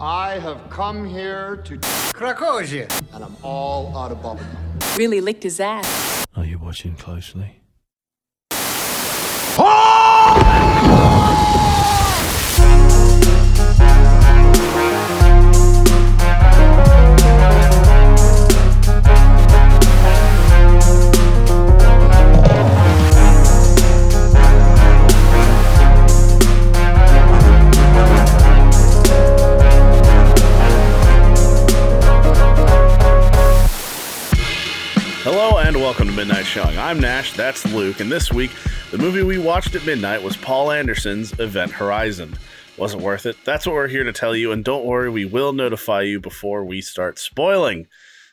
I have come here to Krakowie. and I'm all out of bubblegum. Really licked his ass. Are you watching closely? Welcome to Midnight Showing. I'm Nash, that's Luke, and this week the movie we watched at midnight was Paul Anderson's Event Horizon. Wasn't worth it. That's what we're here to tell you, and don't worry, we will notify you before we start spoiling.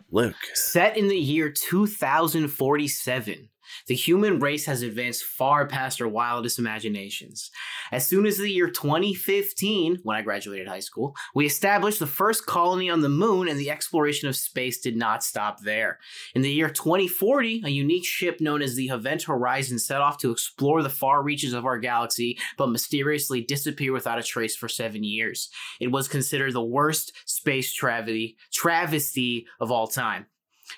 Luke. Set in the year 2047, the human race has advanced far past our wildest imaginations. As soon as the year 2015, when I graduated high school, we established the first colony on the moon, and the exploration of space did not stop there. In the year 2040, a unique ship known as the Event Horizon set off to explore the far reaches of our galaxy, but mysteriously disappear without a trace for seven years. It was considered the worst space travesty, travesty of all time.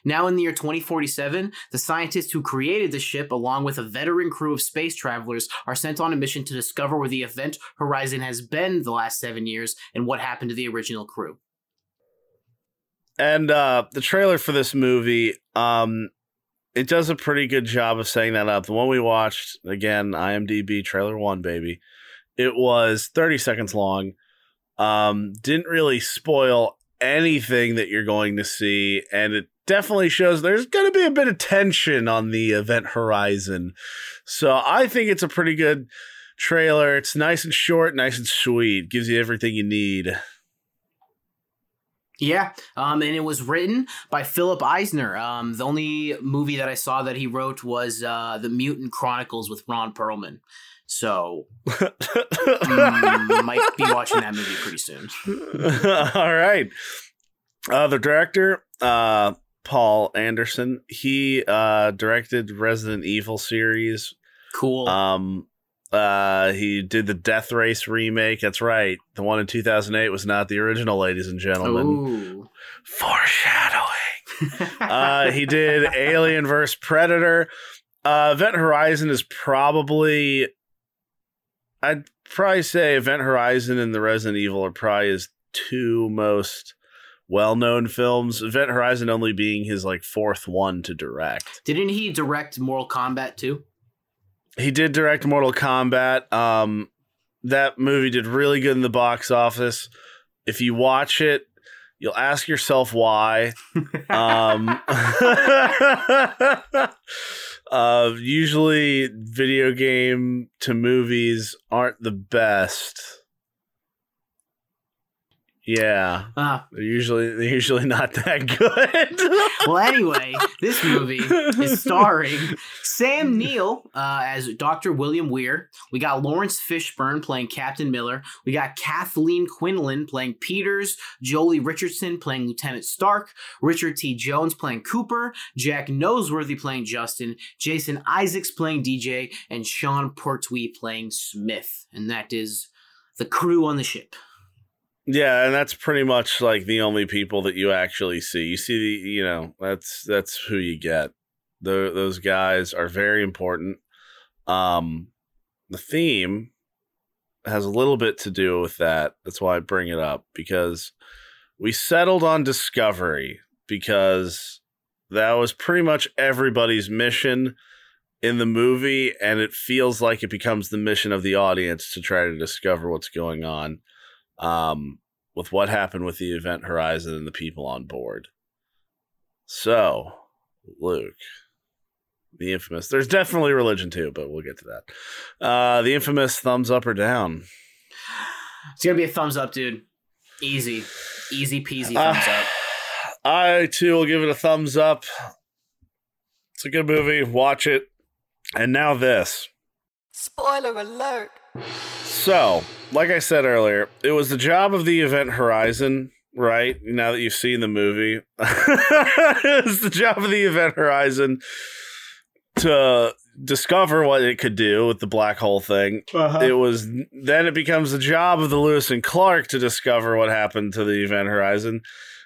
Now, in the year 2047, the scientists who created the ship, along with a veteran crew of space travelers, are sent on a mission to discover where the event horizon has been the last seven years and what happened to the original crew. And uh the trailer for this movie, um, it does a pretty good job of setting that up. The one we watched, again, IMDb trailer one, baby. It was 30 seconds long. Um, didn't really spoil anything that you're going to see, and it definitely shows there's going to be a bit of tension on the event horizon. So I think it's a pretty good trailer. It's nice and short, nice and sweet. Gives you everything you need. Yeah, um, and it was written by Philip Eisner. Um, the only movie that I saw that he wrote was uh, The Mutant Chronicles with Ron Perlman. So, mm, might be watching that movie pretty soon. All right. Uh, the director, uh, Paul Anderson, he uh, directed Resident Evil series. Cool. Um, uh, he did the Death Race remake. That's right. The one in 2008 was not the original, ladies and gentlemen. Ooh. Foreshadowing. uh, he did Alien vs. Predator. Uh, Event Horizon is probably, I'd probably say Event Horizon and the Resident Evil are probably his two most well-known films. Event Horizon only being his like fourth one to direct. Didn't he direct Mortal Kombat too? He did direct Mortal Kombat. Um, that movie did really good in the box office. If you watch it, you'll ask yourself why. um, uh, usually, video game to movies aren't the best. Yeah, Ah, they're usually they're usually not that good. well, anyway, this movie is starring Sam Neill uh, as Dr. William Weir. We got Laurence Fishburne playing Captain Miller. We got Kathleen Quinlan playing Peters. Joely Richardson playing Lieutenant Stark. Richard T. Jones playing Cooper. Jack Noseworthy playing Justin. Jason Isaacs playing DJ. And Sean Pertwee playing Smith. And that is the crew on the ship. Yeah, and that's pretty much like the only people that you actually see. You see the, you know, that's that's who you get. The, those guys are very important. Um, the theme has a little bit to do with that. That's why I bring it up because we settled on Discovery because that was pretty much everybody's mission in the movie, and it feels like it becomes the mission of the audience to try to discover what's going on um, with what happened with the event horizon and the people on board. So, Luke, the infamous, there's definitely religion too, but we'll get to that. Uh, the infamous thumbs up or down. It's going to be a thumbs up, dude. Easy. Easy peasy Uh, thumbs up. I too will give it a thumbs up. It's a good movie. Watch it. And now this. Spoiler alert. So, like I said earlier, it was the job of the Event Horizon, right? Now that you've seen the movie, it's the job of the Event Horizon to discover what it could do with the black hole thing. Uh-huh. It was then it becomes the job of the Lewis and Clark to discover what happened to the event horizon,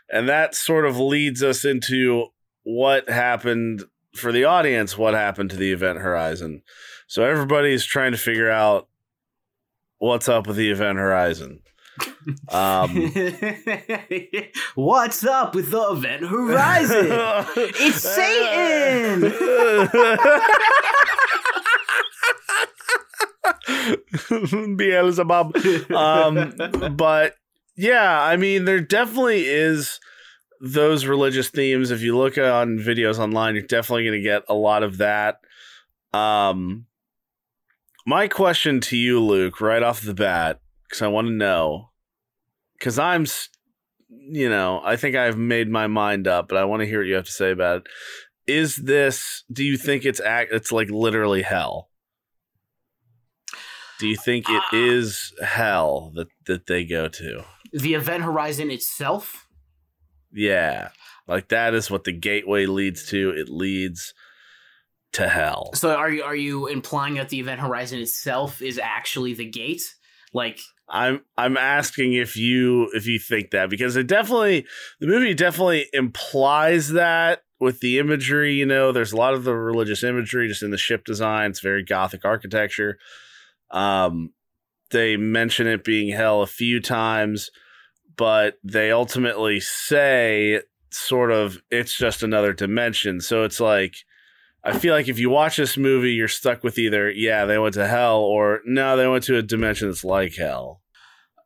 and that sort of leads us into what happened for the audience. What happened to the event horizon? So everybody's trying to figure out what's up with the event horizon. Um, What's up with the event horizon? It's Satan! Beelzebub. Um, but yeah, I mean, there definitely is those religious themes. If you look on videos online, you're definitely going to get a lot of that. Um, my question to you, Luke, right off the bat, because I want to know, because I'm, you know, I think I've made my mind up, but I want to hear what you have to say about it. Is this? Do you think it's act? It's like literally hell. Do you think it Ah. is hell that that they go to? the event horizon itself? Yeah, like that is what the gateway leads to. It leads to hell. So are you are you implying that the event horizon itself is actually the gate? Like I'm I'm asking if you if you think that because it definitely the movie definitely implies that with the imagery. You know, there's a lot of the religious imagery just in the ship design. It's very gothic architecture. Um, they mention it being hell a few times, but they ultimately say sort of it's just another dimension. So it's like I feel like if you watch this movie, you're stuck with either yeah they went to hell or no they went to a dimension that's like hell.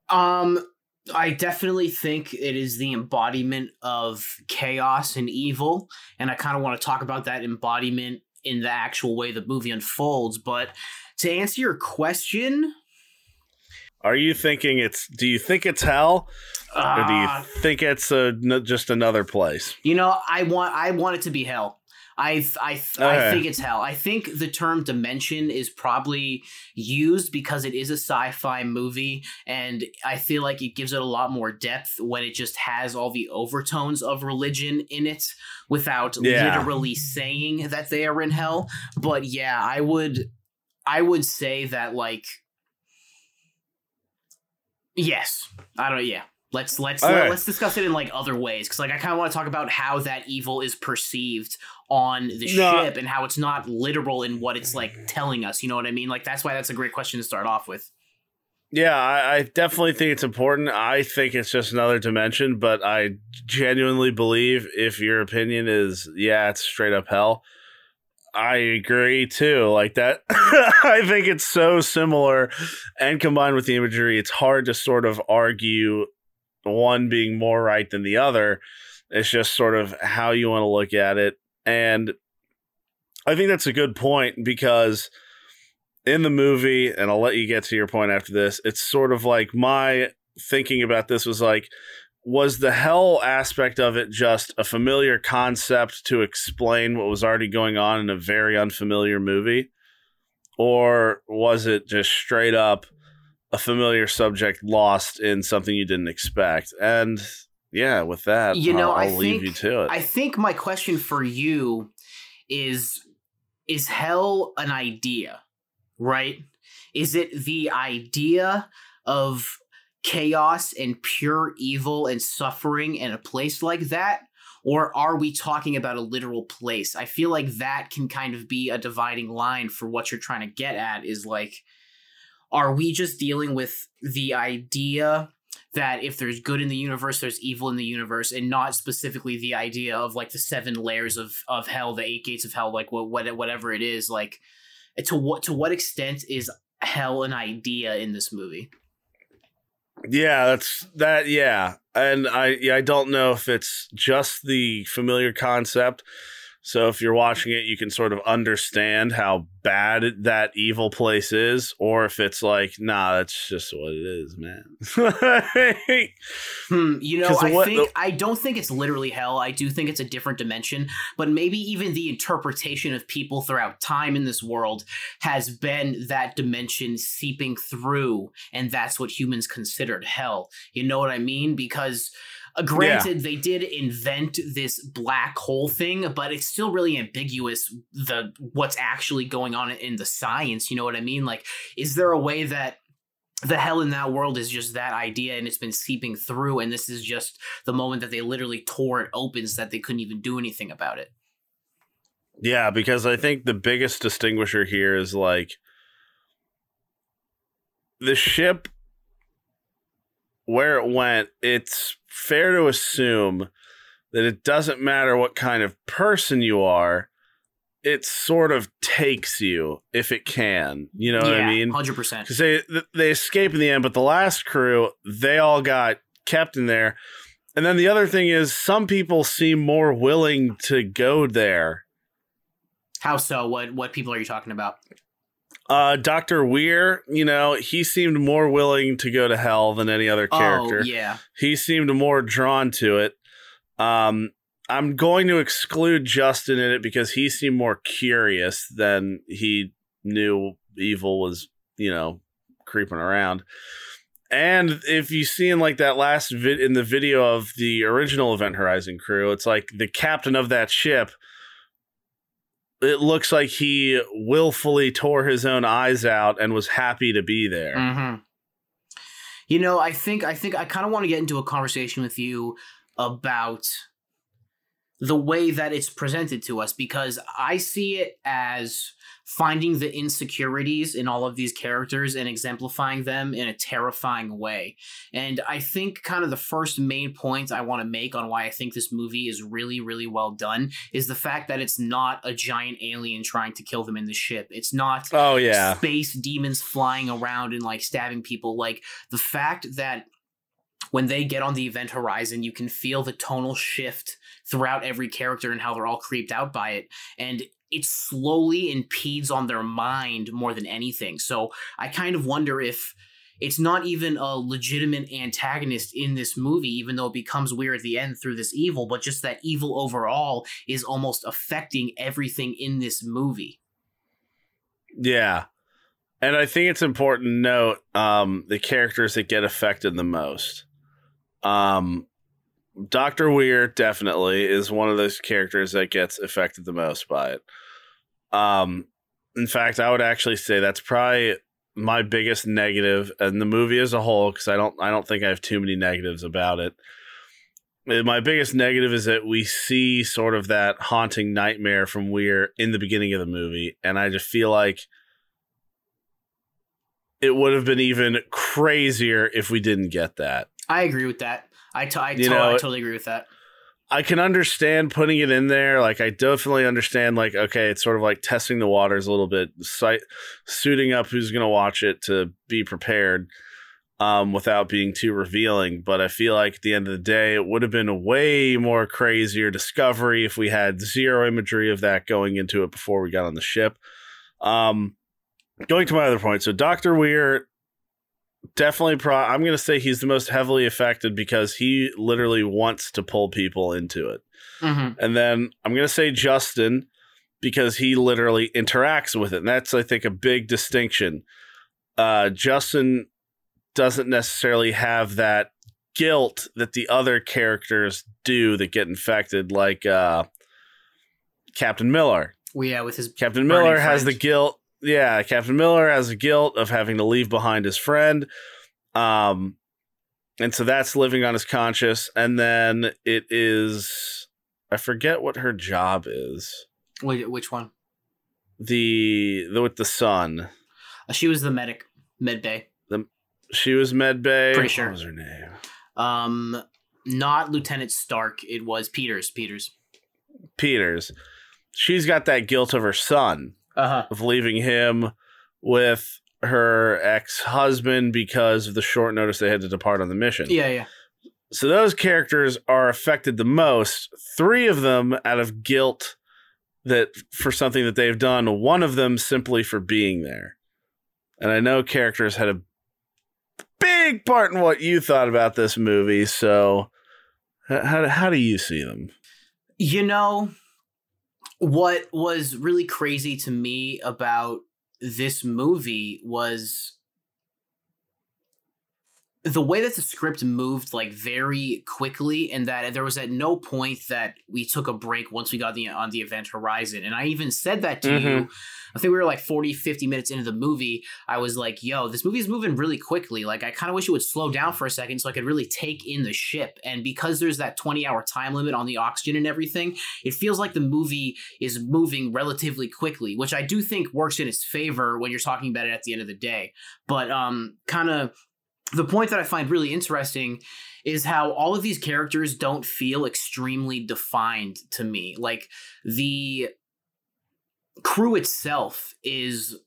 Um, I definitely think it is the embodiment of chaos and evil, and I kind of want to talk about that embodiment in the actual way the movie unfolds. But to answer your question, Are you thinking it's? Do you think it's hell, or do you uh, think it's a, just another place? you know, I want I want it to be hell. I I I think it's hell. I think the term dimension is probably used because it is a sci-fi movie, and I feel like it gives it a lot more depth when it just has all the overtones of religion in it without Yeah. literally saying that they are in hell. But yeah, I would I would say that like yes, I don't yeah. Let's let's Okay. let's discuss it in like other ways because like I kind of want to talk about how that evil is perceived on the No. ship and how it's not literal in what it's like telling us. You know what I mean? Like that's why that's a great question to start off with. Yeah, I, I definitely think it's important. I think it's just another dimension, but I genuinely believe if your opinion is yeah, it's straight up hell. I agree too. Like that, I think it's so similar, and combined with the imagery, it's hard to sort of argue one being more right than the other. It's just sort of how you want to look at it, and I think that's a good point because in the movie, and I'll let you get to your point after this, it's sort of like my thinking about this was like, was the hell aspect of it just a familiar concept to explain what was already going on in a very unfamiliar movie? Or was it just straight up a familiar subject lost in something you didn't expect? And yeah, with that, You know, I'll, I'll leave think- you to it. I think my question for you is is hell an idea, right? Is it the idea of chaos and pure evil and suffering in a place like that? Or are we talking about a literal place? I feel like that can kind of be a dividing line for what you're trying to get at is like, are we just dealing with the idea that if there's good in the universe, there's evil in the universe, and not specifically the idea of like the seven layers of of hell, the eight gates of hell, like what, what whatever it is. Like, to what to what extent is hell an idea in this movie? Yeah, that's that. Yeah, and I yeah I don't know if it's just the familiar concept. So if you're watching it, you can sort of understand how bad that evil place is, or if it's like, nah, that's just what it is, man. Hmm, you know, I what- think I don't think it's literally hell. I do think it's a different dimension, but maybe even the interpretation of people throughout time in this world has been that dimension seeping through, and that's what humans considered hell. You know what I mean? Because uh, granted, they did invent this black hole thing, but it's still really ambiguous the what's actually going going on in the science. You know what I mean? Like, is there a way that the hell in that world is just that idea and it's been seeping through and this is just the moment that they literally tore it open so that they couldn't even do anything about it Yeah, because I think the biggest distinguisher here is like the ship where it went, it's fair to assume that it doesn't matter what kind of person you are, it sort of takes you if it can. You know what I mean? 100% Because they they escape in the end, but the last crew they all got kept in there. And then the other thing is, some people seem more willing to go there. how so what what people are you talking about Uh, Doctor Weir, you know, he seemed more willing to go to hell than any other character. oh yeah He seemed more drawn to it. Um, I'm going to exclude Justin in it because he seemed more curious than he knew evil was, you know, creeping around. And if you see in like that last vid in the video of the original Event Horizon crew, it's like the captain of that ship. It looks like he willfully tore his own eyes out and was happy to be there. hmm You know, I think I think I kind of want to get into a conversation with you about the way that it's presented to us because I see it as finding the insecurities in all of these characters and exemplifying them in a terrifying way. And I think kind of the first main point I want to make on why I think this movie is really really well done is the fact that it's not a giant alien trying to kill them in the ship. It's not Oh yeah. space demons flying around and like stabbing people. Like the fact that when they get on the event horizon, you can feel the tonal shift throughout every character and how they're all creeped out by it. And it slowly impedes on their mind more than anything. So I kind of wonder if it's not even a legitimate antagonist in this movie, even though it becomes weird at the end through this evil, but just that evil overall is almost affecting everything in this movie. Yeah. And I think it's important to note um, the characters that get affected the most. Um, Dr. Weir definitely is one of those characters that gets affected the most by it. Um, in fact, I would actually say that's probably my biggest and the movie as a whole because I don't I don't think I have too many negatives about it. Uh, My biggest negative is that we see sort of that haunting nightmare from Weir in the beginning of the movie, and I just feel like it would have been even crazier if we didn't get that. I agree with that. I, You know, I totally agree with that. I can understand putting it in there. Like, I definitely understand, like, okay, it's sort of like testing the waters a little bit, sight, suiting up who's going to watch it to be prepared um, without being too revealing. But I feel like at the end of the day, it would have been a way more crazier discovery if we had zero imagery of that going into it before we got on the ship. Um, going to my other point. So, Dr. Weir definitely pro i'm going to say he's the most heavily affected because he literally wants to pull people into it Mm-hmm. and then i'm going to say justin because he literally interacts with it and that's i think a big distinction uh justin doesn't necessarily have that guilt that the other characters do that get infected like uh captain miller Well, yeah, with his Captain Miller has the guilt. Yeah, Captain Miller has a guilt of having to leave behind his friend. Um and so that's living on his conscience and then it is I forget what her job is. Wait, which one? The the with the son. Uh, she was the medic, med bay. She was med bay. Pretty sure. What was her name? Um, not Lieutenant Stark. It was Peters. Peters. Peters. She's got that guilt of her son. Uh huh. of leaving him with her ex-husband because of the short notice they had to depart on the mission. Yeah, yeah. So those characters are affected the most. Three of them out of guilt that for something that they've done, one of them simply for being there. And I know characters had a big part in what you thought about this movie, so how how do you see them? You know, what was really crazy to me about this movie was the way that the script moved like very quickly and that there was at no point that we took a break once we got the on the event horizon. And i even said that to Mhm. you i think we were like 40 50 minutes into the movie. I was like yo this movie is moving really quickly. Like i kind of wish it would slow down for a second so i could really take in the ship. And because there's that 20 hour time limit on the oxygen and everything it feels like the movie is moving relatively quickly which i do think works in its favor when you're talking about it at the end of the day. But um kind of the point that I find really interesting is how all of these characters don't feel extremely defined to me. Like the crew itself is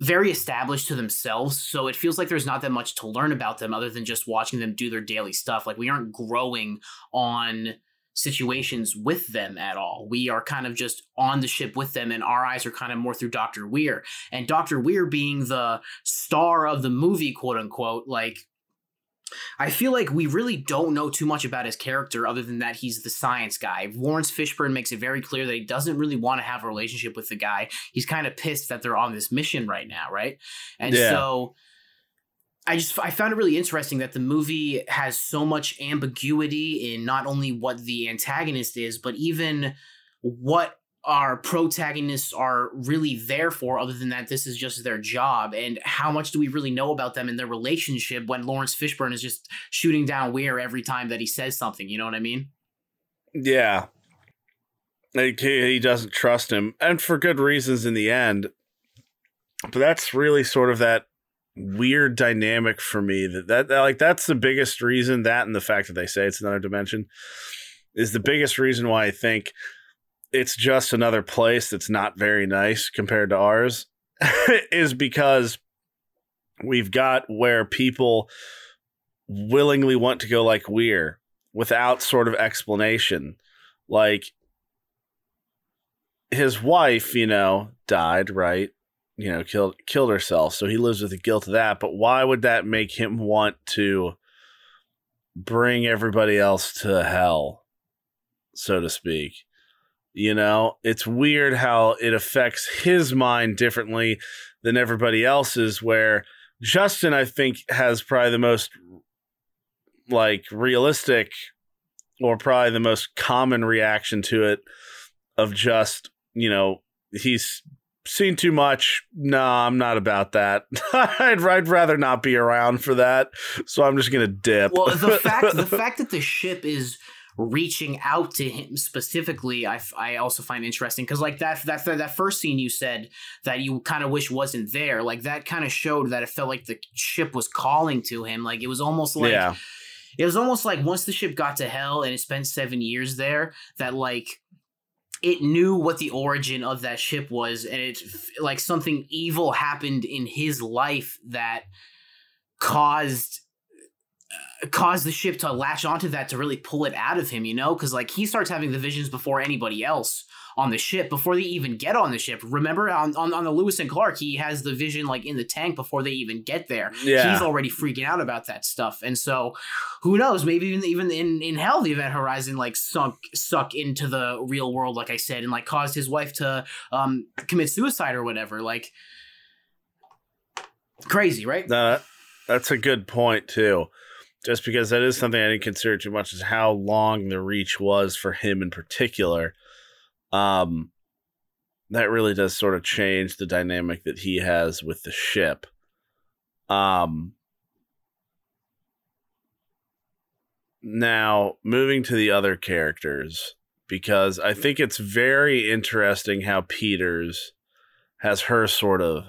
very established to themselves, so it feels like there's not that much to learn about them other than just watching them do their daily stuff. Like we aren't growing on situations with them at all. We are kind of just on the ship with them, and our eyes are kind of more through Dr. Weir. And Dr. Weir being the star of the movie, quote unquote, like I feel like we really don't know too much about his character other than that he's the science guy. Laurence Fishburne makes it very clear that he doesn't really want to have a relationship with the guy. He's kind of pissed that they're on this mission right now, right? And Yeah. so I just I found it really interesting that the movie has so much ambiguity in not only what the antagonist is, but even what our protagonists are really there for other than that this is just their job and how much do we really know about them and their relationship when Laurence Fishburne is just shooting down Weir every time that he says something, you know what I mean? Yeah. Like he, he doesn't trust him, and for good reasons in the end. But that's really sort of that weird dynamic for me that, that that like that's the biggest reason that and the fact that they say it's another dimension is the biggest reason why I think it's just another place that's not very nice compared to ours is because we've got where people willingly want to go like we're without sort of explanation. Like his wife you know died right you know killed killed herself. So he lives with the guilt of that. But why would that make him want to bring everybody else to hell so to speak? You know it's weird how it affects his mind differently than everybody else's where justin i think has probably the most like realistic or probably the most common reaction to it of just you know he's seen too much no i'm not about that. I'd, I'd rather not be around for that so i'm just gonna dip. Well, the fact the fact that the ship is reaching out to him specifically, I, I also find interesting because like that that that first scene you said that you kind of wish wasn't there, like that kind of showed that it felt like the ship was calling to him, like it was almost like yeah. it was almost like once the ship got to hell and it spent seven years there, that like it knew what the origin of that ship was, and it like something evil happened in his life that caused uh, caused the ship to latch onto that to really pull it out of him, you know? Because like he starts having the visions before anybody else on the ship, before they even get on the ship. Remember on, on, on the Lewis and Clark, he has the vision like in the tank before they even get there. Yeah. He's already freaking out about that stuff. And so who knows, maybe even even in, in hell the event horizon like sunk suck into the real world, like I said, and like caused his wife to um commit suicide or whatever. Like crazy, right? That- that's a good point too. Just because that is something I didn't consider too much is how long the reach was for him in particular. Um, that really does sort of change the dynamic that he has with the ship. Um, now moving to the other characters because I think it's very interesting how Peters has her sort of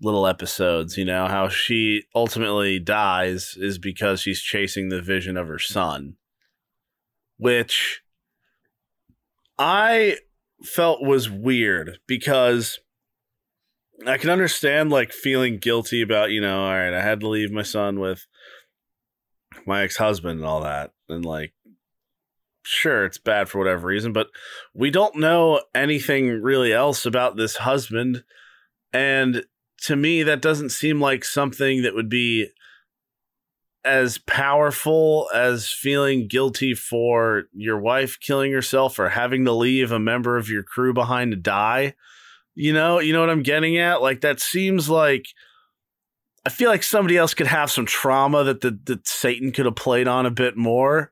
little episodes, you know, how she ultimately dies is because she's chasing the vision of her son, which I felt was weird because I can understand like feeling guilty about, you know, all right, I had to leave my son with my ex husband and all that. And like, sure, it's bad for whatever reason, but we don't know anything really else about this husband. And to me, that doesn't seem like something that would be as powerful as feeling guilty for your wife killing herself or having to leave a member of your crew behind to die. You know, you know what I'm getting at? Like that seems like I feel like somebody else could have some trauma that the that Satan could have played on a bit more.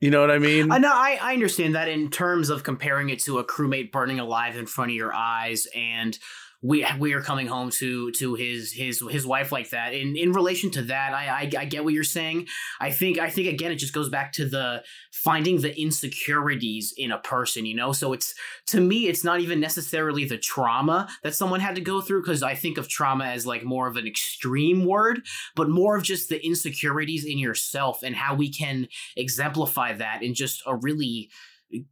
You know what I mean? I know I, I understand that in terms of comparing it to a crewmate burning alive in front of your eyes and we we are coming home to to his his his wife like that. In in relation to that, I, I I get what you're saying. I think I think again it just goes back to the finding the insecurities in a person, you know? So it's to me it's not even necessarily the trauma that someone had to go through because I think of trauma as like more of an extreme word, but more of just the insecurities in yourself and how we can exemplify that in just a really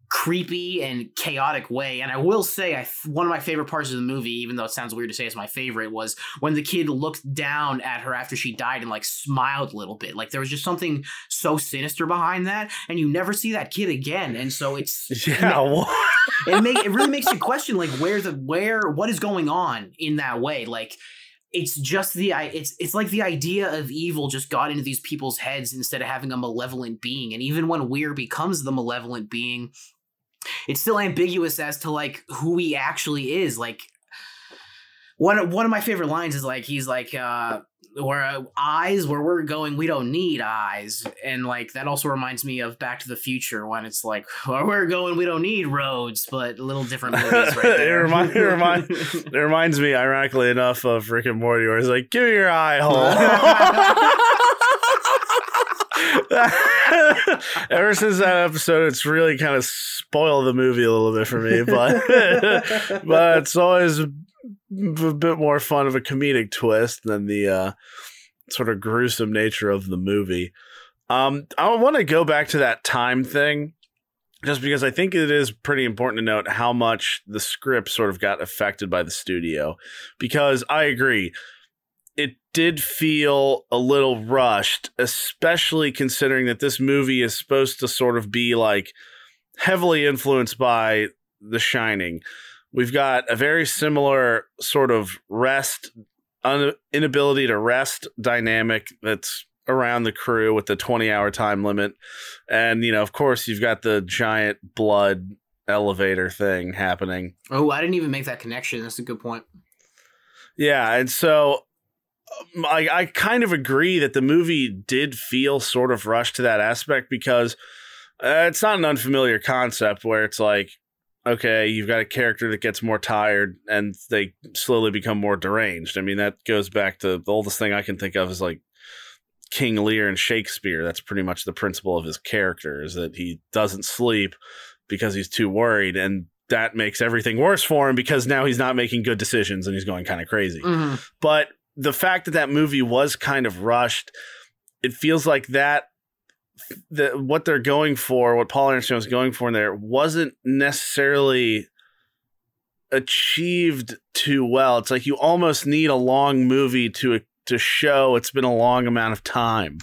creepy and chaotic way. And I will say, I one of my favorite parts of the movie, even though it sounds weird to say it's my favorite, was when the kid looked down at her after she died and like smiled a little bit. Like there was just something so sinister behind that, and you never see that kid again. And so it's yeah, it make it really makes you question like where the where what is going on in that way, like it's just the it's it's like the idea of evil just got into these people's heads instead of having a malevolent being. And even when weir becomes the malevolent being it's still ambiguous as to like who he actually is. Like one one of my favorite lines is like he's like uh where uh, eyes where we're going we don't need eyes and like that also reminds me of back to the future when it's like where we're going we don't need roads but a little different movies right there. it, remind, it, remind, it reminds me ironically enough of rick and morty where it's like give me your eye hole ever since that episode it's really kind of spoiled the movie a little bit for me but but it's always a bit more fun of a comedic twist than the uh, sort of gruesome nature of the movie. Um, I want to go back to that time thing just because I think it is pretty important to note how much the script sort of got affected by the studio. Because I agree, it did feel a little rushed, especially considering that this movie is supposed to sort of be like heavily influenced by The Shining. We've got a very similar sort of rest un- inability to rest dynamic that's around the crew with the 20 hour time limit. And you know of course you've got the giant blood elevator thing happening. Oh i didn't even make that connection. That's a good point. Yeah and so I, I kind of agree that the movie did feel sort of rushed to that aspect because uh, it's not an unfamiliar concept where it's like okay, you've got a character that gets more tired and they slowly become more deranged. I mean, that goes back to the oldest thing I can think of is like King Lear and Shakespeare. That's pretty much the principle of his character is that he doesn't sleep because he's too worried and that makes everything worse for him because now he's not making good decisions and he's going kind of crazy. Mm-hmm. But the fact that that movie was kind of rushed, it feels like that the what they're going for, what Paul Anderson was going for in there, wasn't necessarily achieved too well. It's like you almost need a long movie to to show it's been a long amount of time.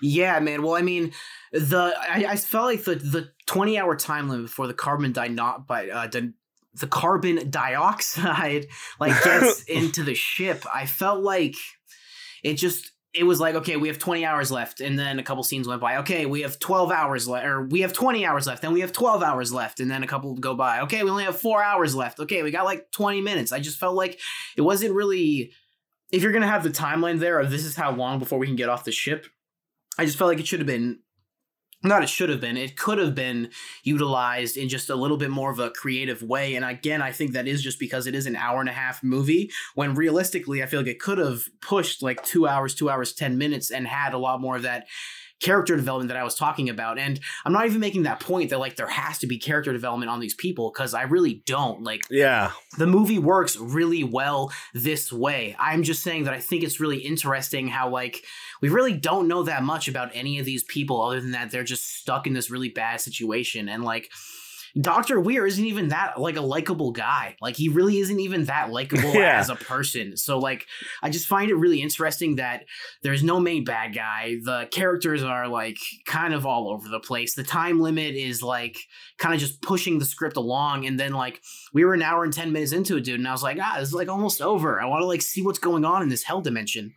Yeah, man. Well, I mean, the I, I felt like the the twenty hour time limit before the carbon di not by uh, di- the carbon dioxide like gets into the ship. I felt like it just it was like okay we have 20 hours left and then a couple scenes went by. Okay we have 12 hours left or we have 20 hours left then we have 12 hours left and then a couple go by. Okay we only have four hours left. Okay we got like 20 minutes. I just felt like it wasn't really if you're gonna have the timeline there of this is how long before we can get off the ship i just felt like it should have been not it should have been it could have been utilized in just a little bit more of a creative way. And again i think that is just because it is an hour and a half movie when realistically i feel like it could have pushed like two hours two hours ten minutes and had a lot more of that character development that I was talking about. And I'm not even making that point that like there has to be character development on these people because I really don't. Like, yeah, the movie works really well this way. I'm just saying that I think it's really interesting how like we really don't know that much about any of these people other than that they're just stuck in this really bad situation and like Doctor Weir isn't even that like a likable guy. Like he really isn't even that likable yeah. as a person. So like I just find it really interesting that there's no main bad guy. The characters are like kind of all over the place. The time limit is like kind of just pushing the script along and then like we were an hour and 10 minutes into it dude and I was like, "Ah, this is like almost over. I want to like see what's going on in this hell dimension."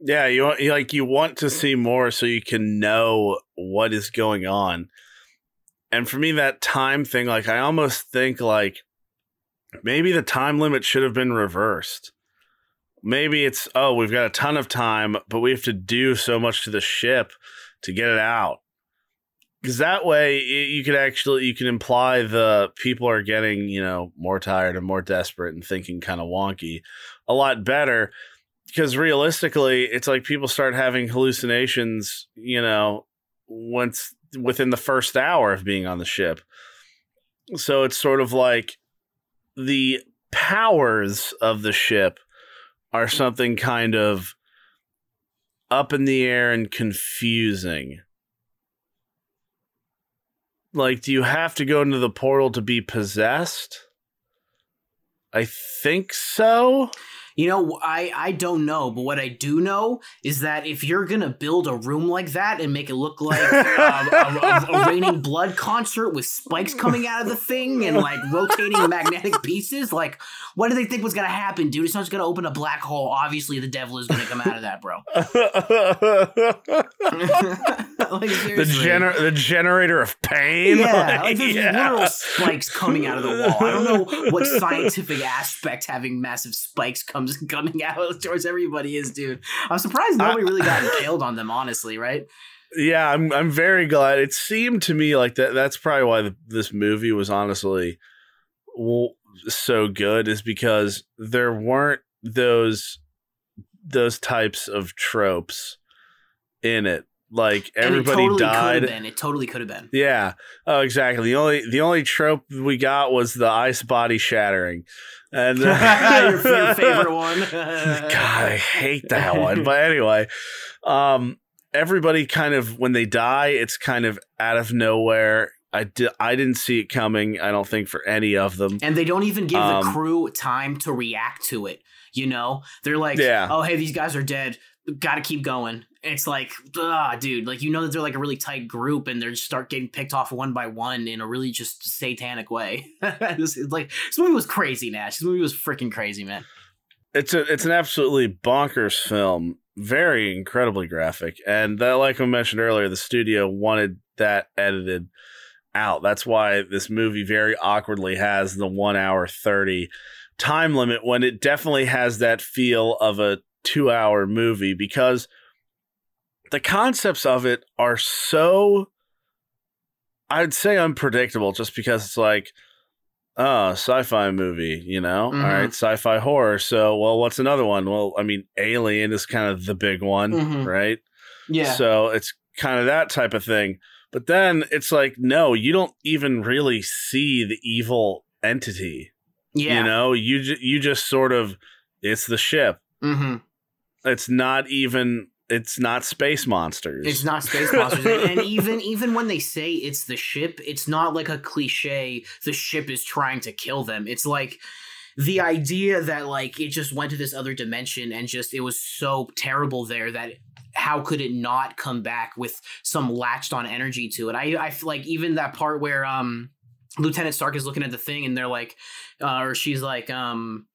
Yeah, you want like you want to see more so you can know what is going on and for me that time thing like i almost think like maybe the time limit should have been reversed maybe it's oh we've got a ton of time, but we have to do so much to the ship to get it out. Because that way you could actually you can imply the people are getting you know more tired and more desperate and thinking kind of wonky a lot better because realistically it's like people start having hallucinations you know once within the first hour of being on the ship. So it's sort of like the powers of the ship are something kind of up in the air and confusing. Like do you have to go into the portal to be possessed? I think so You know, I I don't know, but what I do know is that if you're gonna build a room like that and make it look like um, a, a, a raining blood concert with spikes coming out of the thing and like rotating magnetic pieces, like what do they think was gonna happen, dude? It's not just gonna open a black hole. Obviously, the devil is gonna come out of that, bro. like the gener- the generator of pain Yeah, like there's Yeah. literal spikes coming out of the wall. I don't know what scientific aspect having massive spikes comes coming out towards everybody is, dude. I'm surprised nobody really got killed on them, honestly, right? yeah i'm i'm very glad it seemed to me like that that's probably why the, this movie was honestly so good is because there weren't those those types of tropes in it like everybody it totally died. It totally could have been. yeah oh exactly the only the only trope we got was the ice body shattering and your, your favorite one. God, I hate that one. But anyway, um, everybody kind of when they die, it's kind of out of nowhere. I di- I didn't see it coming. I don't think for any of them. And they don't even give the Um, crew time to react to it. You know, they're like, Yeah. "Oh, hey, these guys are dead. Got to keep going." It's like, ah, dude, like you know that they're like a really tight group, and they just start getting picked off one by one in a really just satanic way. this is like this movie was crazy, Nash. This movie was freaking crazy, man. It's a it's an absolutely bonkers film. Very incredibly graphic, and that, like I mentioned earlier, the studio wanted that edited out. That's why this movie very awkwardly has the one hour thirty time limit when it definitely has that feel of a two hour movie because the concepts of it are so I'd say unpredictable just because it's like oh, sci-fi movie, you know? Mhm. All right, sci-fi horror. So, well, what's another one? Well, I mean, Alien is kind of the big one, Mhm. right? Yeah, So, it's kind of that type of thing. But then it's like, no, you don't even really see the evil entity. yeah, You know, you you just sort of it's the ship. hmm It's not even it's not space monsters. It's not space monsters, and, even even when they say it's the ship, it's not like a cliche. The ship is trying to kill them. It's like the idea that like it just went to this other dimension and just it was so terrible there that how could it not come back with some latched on energy to it? I I feel like even that part where um Lieutenant Stark is looking at the thing and they're like, uh, or she's like um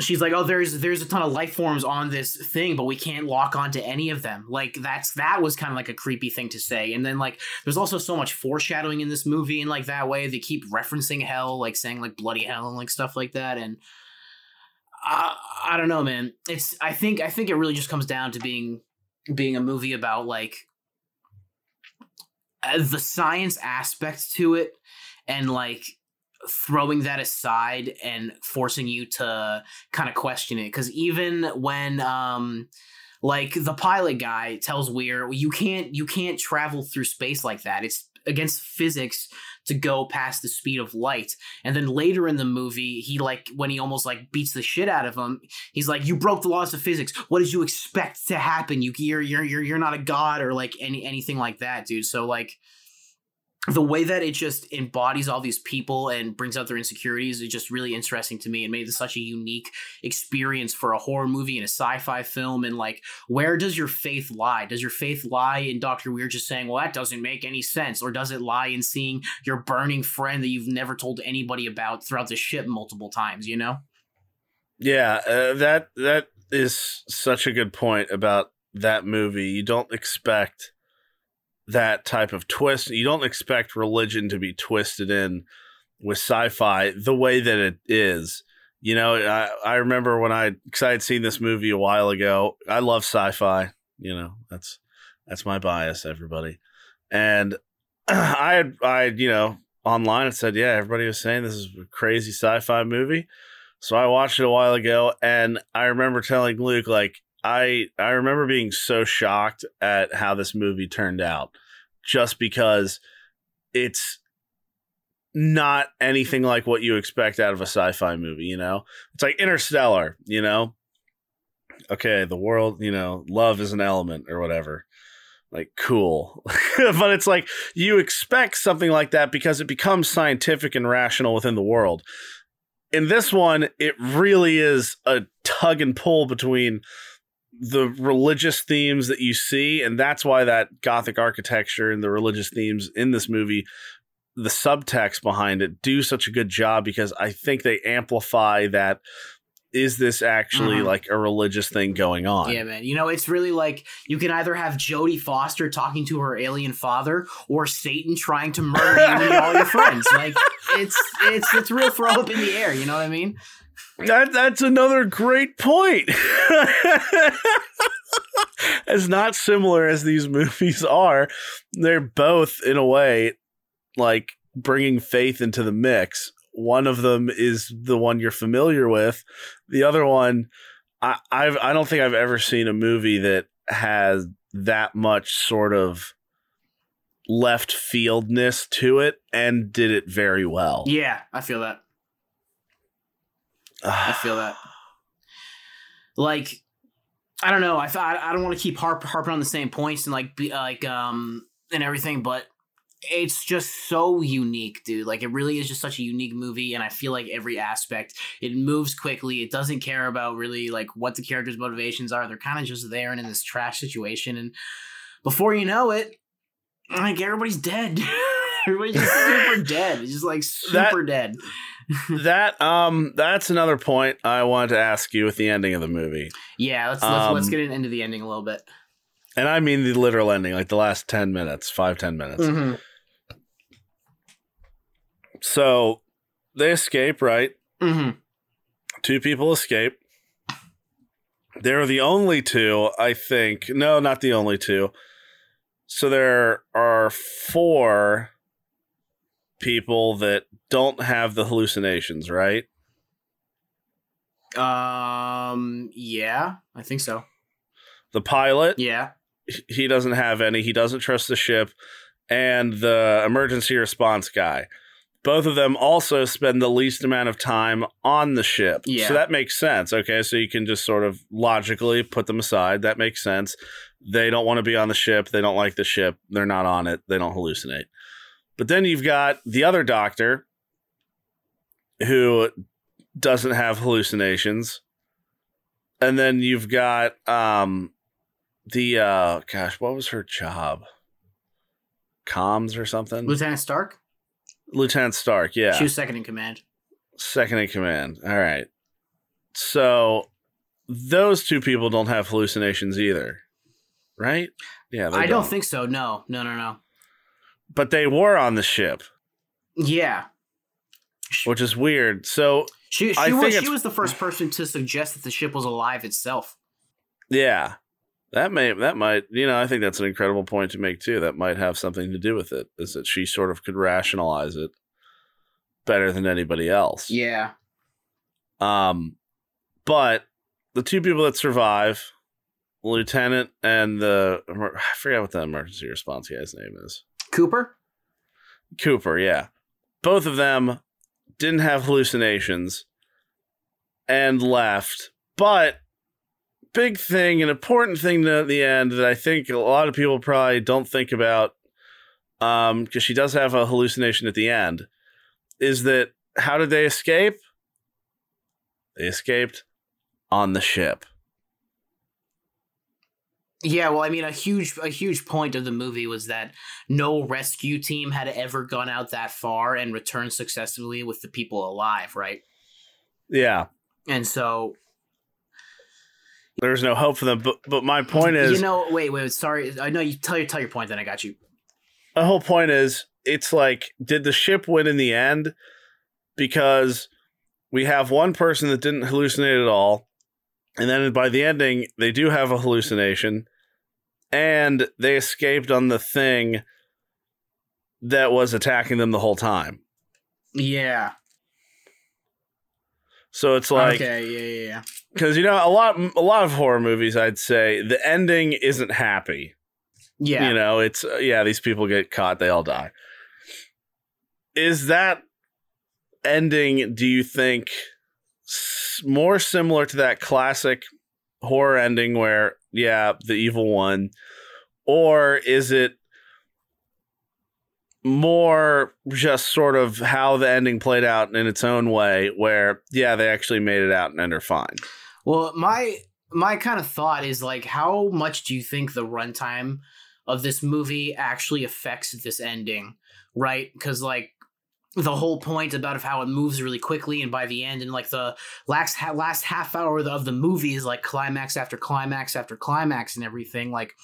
she's like, "Oh, there's there's a ton of life forms on this thing, but we can't lock onto any of them." Like that's that was kind of like a creepy thing to say. And then like there's also so much foreshadowing in this movie in like that way. They keep referencing hell, like saying like bloody hell and like stuff like that. And I I don't know, man. It's I think I think it really just comes down to being being a movie about like uh, the science aspect to it and like throwing that aside and forcing you to kind of question it because even when um like the pilot guy tells weir you can't you can't travel through space like that. It's against physics to go past the speed of light. And then later in the movie he like when he almost like beats the shit out of him he's like you broke the laws of physics. What did you expect to happen? You you're you're you're, you're not a god or like any anything like that dude. So like the way that it just embodies all these people and brings out their insecurities is just really interesting to me and made such a unique experience for a horror movie and a sci-fi film. And like where does your faith lie? Does your faith lie in dr weir just saying well that doesn't make any sense or does it lie in seeing your burning friend that you've never told anybody about throughout the ship multiple times you know? Yeah, uh, that that is such a good point about that movie. You don't expect that type of twist. You don't expect religion to be twisted in with sci-fi the way that it is. You know, I, I remember when I because I had seen this movie a while ago. I love sci-fi. You know, that's that's my bias, everybody. And I had I you know online it said, yeah, everybody was saying this is a crazy sci-fi movie. So I watched it a while ago, and I remember telling Luke like I I remember being so shocked at how this movie turned out, just because it's not anything like what you expect out of a sci-fi movie. You know, it's like Interstellar. You know, okay, the world. You know, love is an element or whatever. Like cool, but it's like you expect something like that because it becomes scientific and rational within the world in this one, it really is a tug and pull between the religious themes that you see, and that's why that gothic architecture and the religious themes in this movie, the subtext behind it, do such a good job because I think they amplify that. Is this actually Mhm. like a religious thing going on? Yeah, man. You know, it's really like you can either have Jodie Foster talking to her alien father or Satan trying to murder you and all your friends. Like it's it's it's real throw up in the air, you know what I mean? That that's another great point. as not similar as these movies are, they're both in a way like bringing faith into the mix. One of them is the one you're familiar with. The other one, I I've I don't think I've ever seen a movie that has that much sort of left fieldness to it and did it very well. Yeah, I feel that. I feel that. Like, I don't know. I thought I don't want to keep harp, harping on the same points and like be like um and everything, but it's just so unique, dude. Like, it really is just such a unique movie, and I feel like every aspect it moves quickly. It doesn't care about really like what the characters' motivations are. They're kind of just there and in this trash situation, and before you know it, like everybody's dead. everybody's just super dead. It's just like That- super dead. that um that's another point I wanted to ask you with the ending of the movie. Yeah, let's let's, let's Um, get into the ending a little bit. And I mean the literal ending, like the last 10 minutes, five ten minutes. Mm-hmm. So they escape, right? Mm-hmm. Two people escape. They're the only two, I think. No, not the only two. So there are four people that don't have the hallucinations, right? Um. Yeah, I think so. The pilot, Yeah. he doesn't have any. He doesn't trust the ship, and the emergency response guy. Both of them also spend the least amount of time on the ship. Yeah. So that makes sense. Okay. So you can just sort of logically put them aside. That makes sense. They don't want to be on the ship. They don't like the ship. They're not on it. They don't hallucinate. But then you've got the other doctor who doesn't have hallucinations. And then you've got um the uh gosh, what was her job? Comms or something? Lieutenant Starck. Lieutenant Starck, yeah. She was second in command. Second in command. All right. So those two people don't have hallucinations either. Right? Yeah, I don't think so. No, no, no, no. But they were on the ship, Yeah, which is weird. So she she was she was the first person to suggest that the ship was alive itself. yeah. That may that might you know, I think that's an incredible point to make too. That might have something to do with it, is that she sort of could rationalize it better than anybody else. Yeah. Um, but the two people that survive, lieutenant and the I forget what the emergency response guy's name is. Cooper. Cooper, yeah. Both of them didn't have hallucinations and left. But big thing, an important thing to the end that I think a lot of people probably don't think about, um, because she does have a hallucination at the end, is that how did they escape? They escaped on the ship. Yeah, well, I mean, a huge a huge point of the movie was that no rescue team had ever gone out that far and returned successfully with the people alive, right? Yeah. And so, There's no hope for them. But but my point is you know, wait, wait, sorry, I know you tell your tell your point. Then I got you. the whole point is it's like did the ship win in the end because we have one person that didn't hallucinate at all, and then by the ending, they do have a hallucination, and they escaped on the thing that was attacking them the whole time. Yeah. So it's like okay. Yeah. Yeah. Yeah. because you know a lot a lot of horror movies, I'd say the ending isn't happy. Yeah. You know, it's uh, yeah, these people get caught, they all die. Is that ending? Do you think more similar to that classic horror ending where yeah, the evil one, or is it more just sort of how the ending played out in its own way, where yeah, they actually made it out and are fine. Well, my my kind of thought is like, how much do you think the runtime of this movie actually affects this ending? Right? Because like the whole point about of how it moves really quickly, and by the end, and like the last last half hour of the, movie is like climax after climax after climax and everything. Like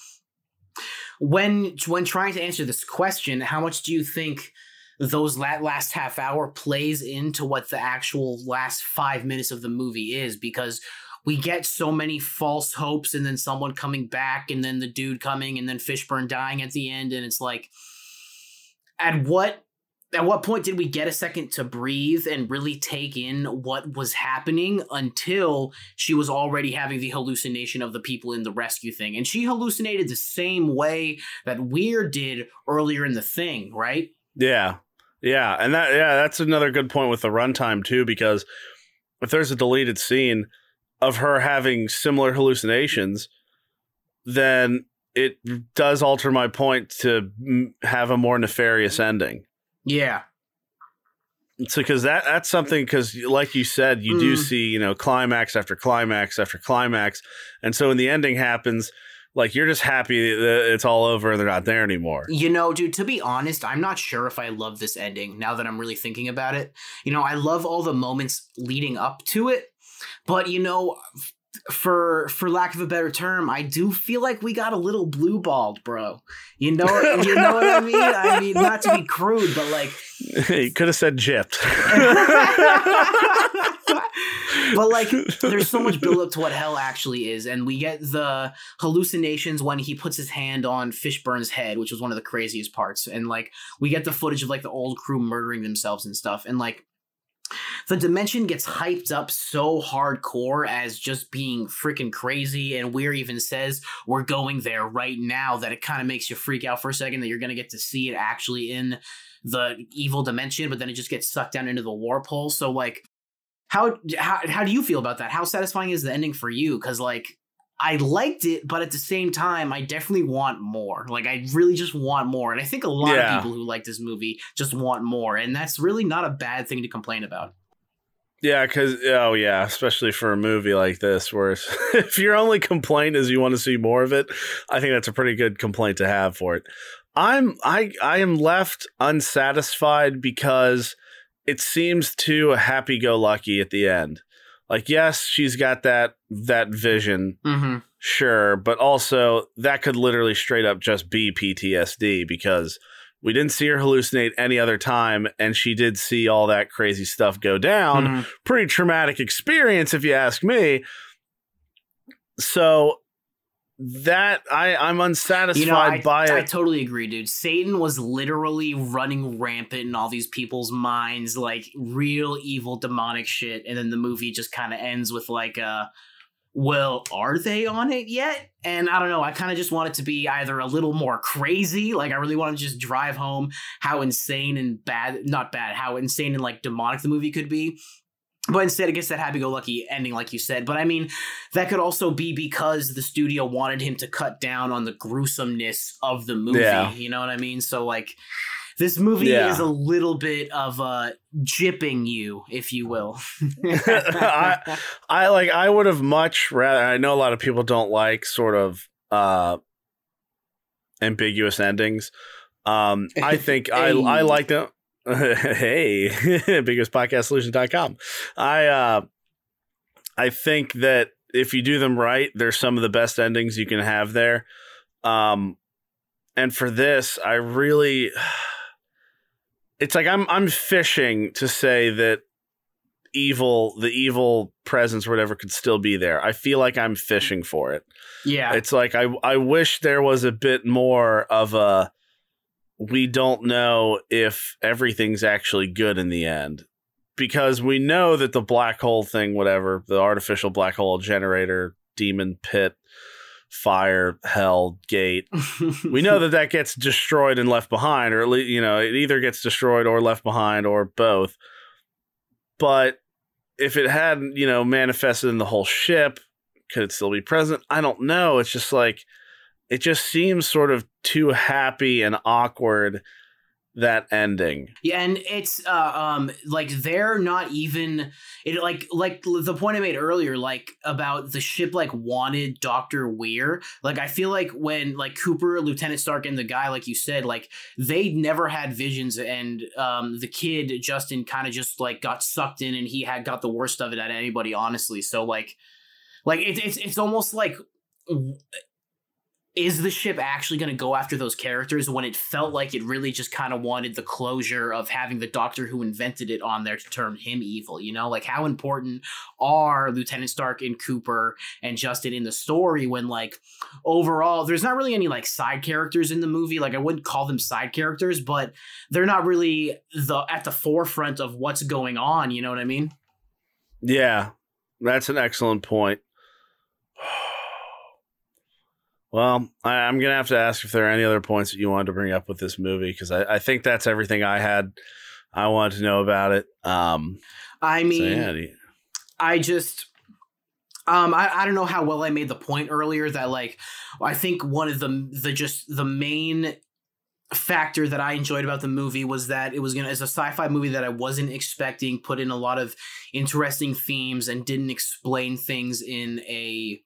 when when trying to answer this question, how much do you think? those la- last half hour plays into what the actual last five minutes of the movie is because we get so many false hopes and then someone coming back and then the dude coming and then Fishburne dying at the end and it's like at what at what point did we get a second to breathe and really take in what was happening until she was already having the hallucination of the people in the rescue thing and she hallucinated the same way that Weir did earlier in the thing right Yeah. Yeah. And that yeah, that's another good point with the runtime too, because if there's a deleted scene of her having similar hallucinations, then it does alter my point to have a more nefarious ending. Yeah So, because that that's something because, like you said, you do Mm. see you know climax after climax after climax, and so when the ending happens, like you're just happy that it's all over and they're not there anymore. You know, dude, to be honest, I'm not sure if I love this ending now that I'm really thinking about it. You know, I love all the moments leading up to it, but you know, for for lack of a better term, I do feel like we got a little blue balled, bro. You know, you know what I mean? I mean, not to be crude, but like you could have said gypped. but like there's so much build up to what hell actually is and we get the hallucinations when he puts his hand on fishburne's head which was one of the craziest parts and like we get the footage of like the old crew murdering themselves and stuff and like the dimension gets hyped up so hardcore as just being freaking crazy and weir even says we're going there right now that it kind of makes you freak out for a second that you're to get to see it actually in the evil dimension but then it just gets sucked down into the warp hole so like how how how do you feel about that? How satisfying is the ending for you? Because like I liked it, but at the same time, I definitely want more. Like I really just want more, and I think a lot Yeah. of people who like this movie just want more, and that's really not a bad thing to complain about. Yeah, because oh yeah, especially for a movie like this, where if your only complaint is you want to see more of it, I think that's a pretty good complaint to have for it. I'm I I am left unsatisfied because it seems too happy go lucky at the end. Like yes, she's got that that vision, Mm-hmm. sure, but also that could literally straight up just be PTSD because we didn't see her hallucinate any other time, and she did see all that crazy stuff go down Mm-hmm. pretty traumatic experience if you ask me so that i i'm unsatisfied You know, I, by it. I totally agree, dude. Satan was literally running rampant in all these people's minds, like real evil demonic shit. And then the movie just kind of ends with like uh well, are they on it yet? And I don't know. I kind of just want it to be either a little more crazy, like I really want to just drive home how insane and bad, not bad, how insane and like demonic the movie could be. But instead, it gets that happy go lucky ending, like you said. But I mean, that could also be because the studio wanted him to cut down on the gruesomeness of the movie. Yeah. You know what I mean? So, like, this movie Yeah. is a little bit of uh, jipping you, if you will. I- i like i would have much rather i know a lot of people don't like sort of uh ambiguous endings. Um i think i i like them. Hey ambiguouspodcastsolutions.com i uh i think that if you do them right they're some of the best endings you can have there. Um and for this i really it's like i'm i'm fishing to say that evil the evil presence whatever could still be there. I feel like I'm fishing for it. Yeah. It's like I I wish there was a bit more of a we don't know if everything's actually good in the end because we know that the black hole thing whatever the artificial black hole generator demon pit fire hell gate. We know that that gets destroyed and left behind or at least you know it either gets destroyed or left behind or both. But if it had you know manifested in the whole ship could it still be present? I don't know. It's just like it just seems sort of too happy and awkward that ending Yeah, and it's uh, um like they're not even it like like the point I made earlier like about the ship like wanted Doctor Weir. Like I feel like when like Cooper, Lieutenant Starck, and the guy like you said like they never had visions, and um the kid Justin kind of just like got sucked in, and he had got the worst of it at anybody honestly. So like like it's it's it's almost like is the ship actually going to go after those characters when it felt like it really just kind of wanted the closure of having the doctor who invented it on there to turn him evil you know? Like how important are lieutenant starck and cooper and justin in the story when like overall there's not really any like side characters in the movie. Like i wouldn't call them side characters but they're not really the at the forefront of what's going on you know what i mean? Yeah that's an excellent point Well, I, am gonna have to ask if there are any other points that you wanted to bring up with this movie because I, I, think that's everything I had. I wanted to know about it. Um, I mean, so yeah, I just, um, I, I don't know how well I made the point earlier that like I think one of the the just the main factor that I enjoyed about the movie was that it was gonna as a sci-fi movie that I wasn't expecting, put in a lot of interesting themes and didn't explain things in a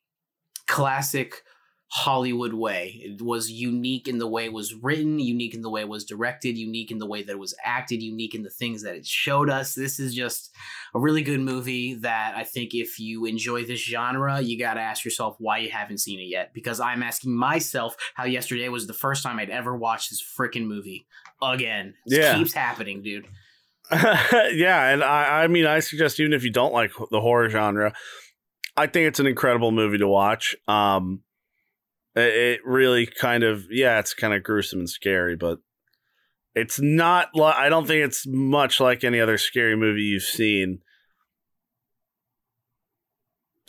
classic Hollywood way. It was unique in the way it was written, unique in the way it was directed, unique in the way that it was acted, unique in the things that it showed us. This is just a really good movie that I think if you enjoy this genre, you got to ask yourself why you haven't seen it yet. Because I'm asking myself how yesterday was the first time I'd ever watched this freaking movie again. It yeah. keeps happening, dude. yeah, and I, I mean, I suggest even if you don't like the horror genre, I think it's an incredible movie to watch. Um, it really kind of yeah it's kind of gruesome and scary but it's not li- i don't think it's much like any other scary movie you've seen.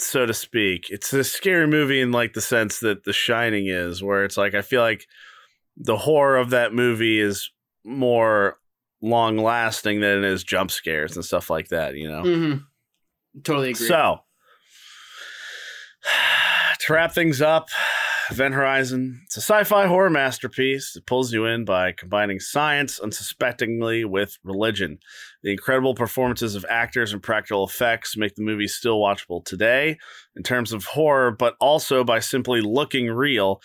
So to speak. It's a scary movie in like the sense that the shining is where it's like i feel like the horror of that movie is more long lasting than it is jump scares and stuff like that you know? Mm-hmm. totally agree. So to wrap things up Event Horizon. It's a sci fi horror masterpiece that pulls you in by combining science unsuspectingly with religion. The incredible performances of actors and practical effects make the movie still watchable today in terms of horror, but also by simply looking real.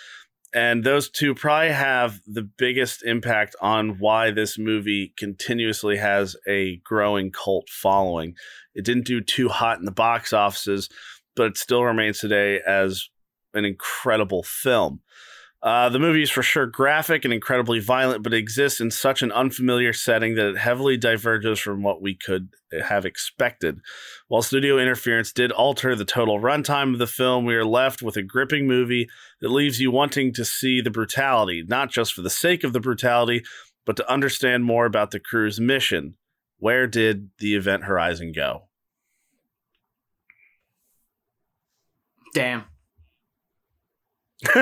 And those two probably have the biggest impact on why this movie continuously has a growing cult following. It didn't do too hot in the box offices, but it still remains today as an incredible film. Uh, the movie is for sure graphic and incredibly violent, but exists in such an unfamiliar setting that it heavily diverges from what we could have expected. While studio interference did alter the total runtime of the film, we are left with a gripping movie that leaves you wanting to see the brutality, not just for the sake of the brutality, but to understand more about the crew's mission. Where did the Event Horizon go? Damn.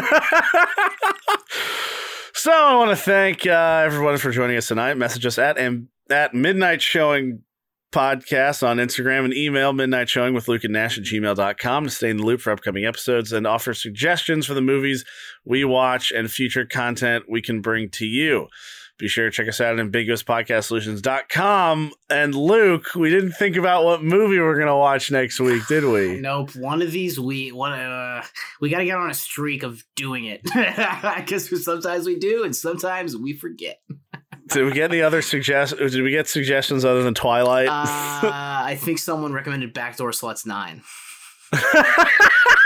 so I want to thank uh, everyone for joining us tonight. Message us at and at midnight showing podcast on Instagram and email midnight showing with Luke and Nash at gmail.com to stay in the loop for upcoming episodes and offer suggestions for the movies we watch and future content we can bring to you. Be sure to check us out at ambiguouspodcastsolutions.com. And Luke, we didn't think about what movie we're going to watch next week, did we? nope. One of these we one uh, we got to get on a streak of doing it because sometimes we do and sometimes we forget. did we get any other suggest? Did we get suggestions other than Twilight? Uh, I think someone recommended Backdoor Sluts Nine.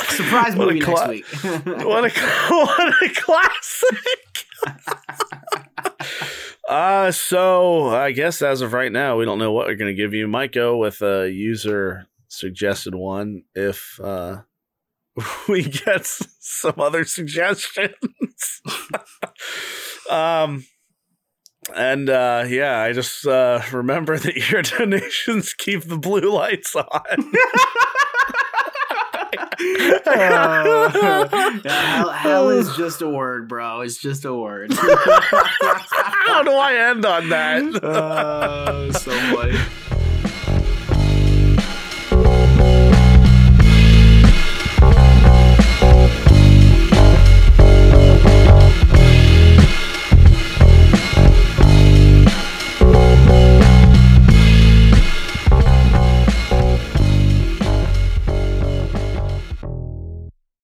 Surprise movie cla- next week. what a what a classic. Uh so I guess as of right now, we don't know what we're gonna give you. Might go with a user suggested one if uh we get some other suggestions. um and uh yeah, I just uh remember that your donations keep the blue lights on. Uh, hell, hell is just a word, bro. It's just a word. How do I end on that? uh, so funny.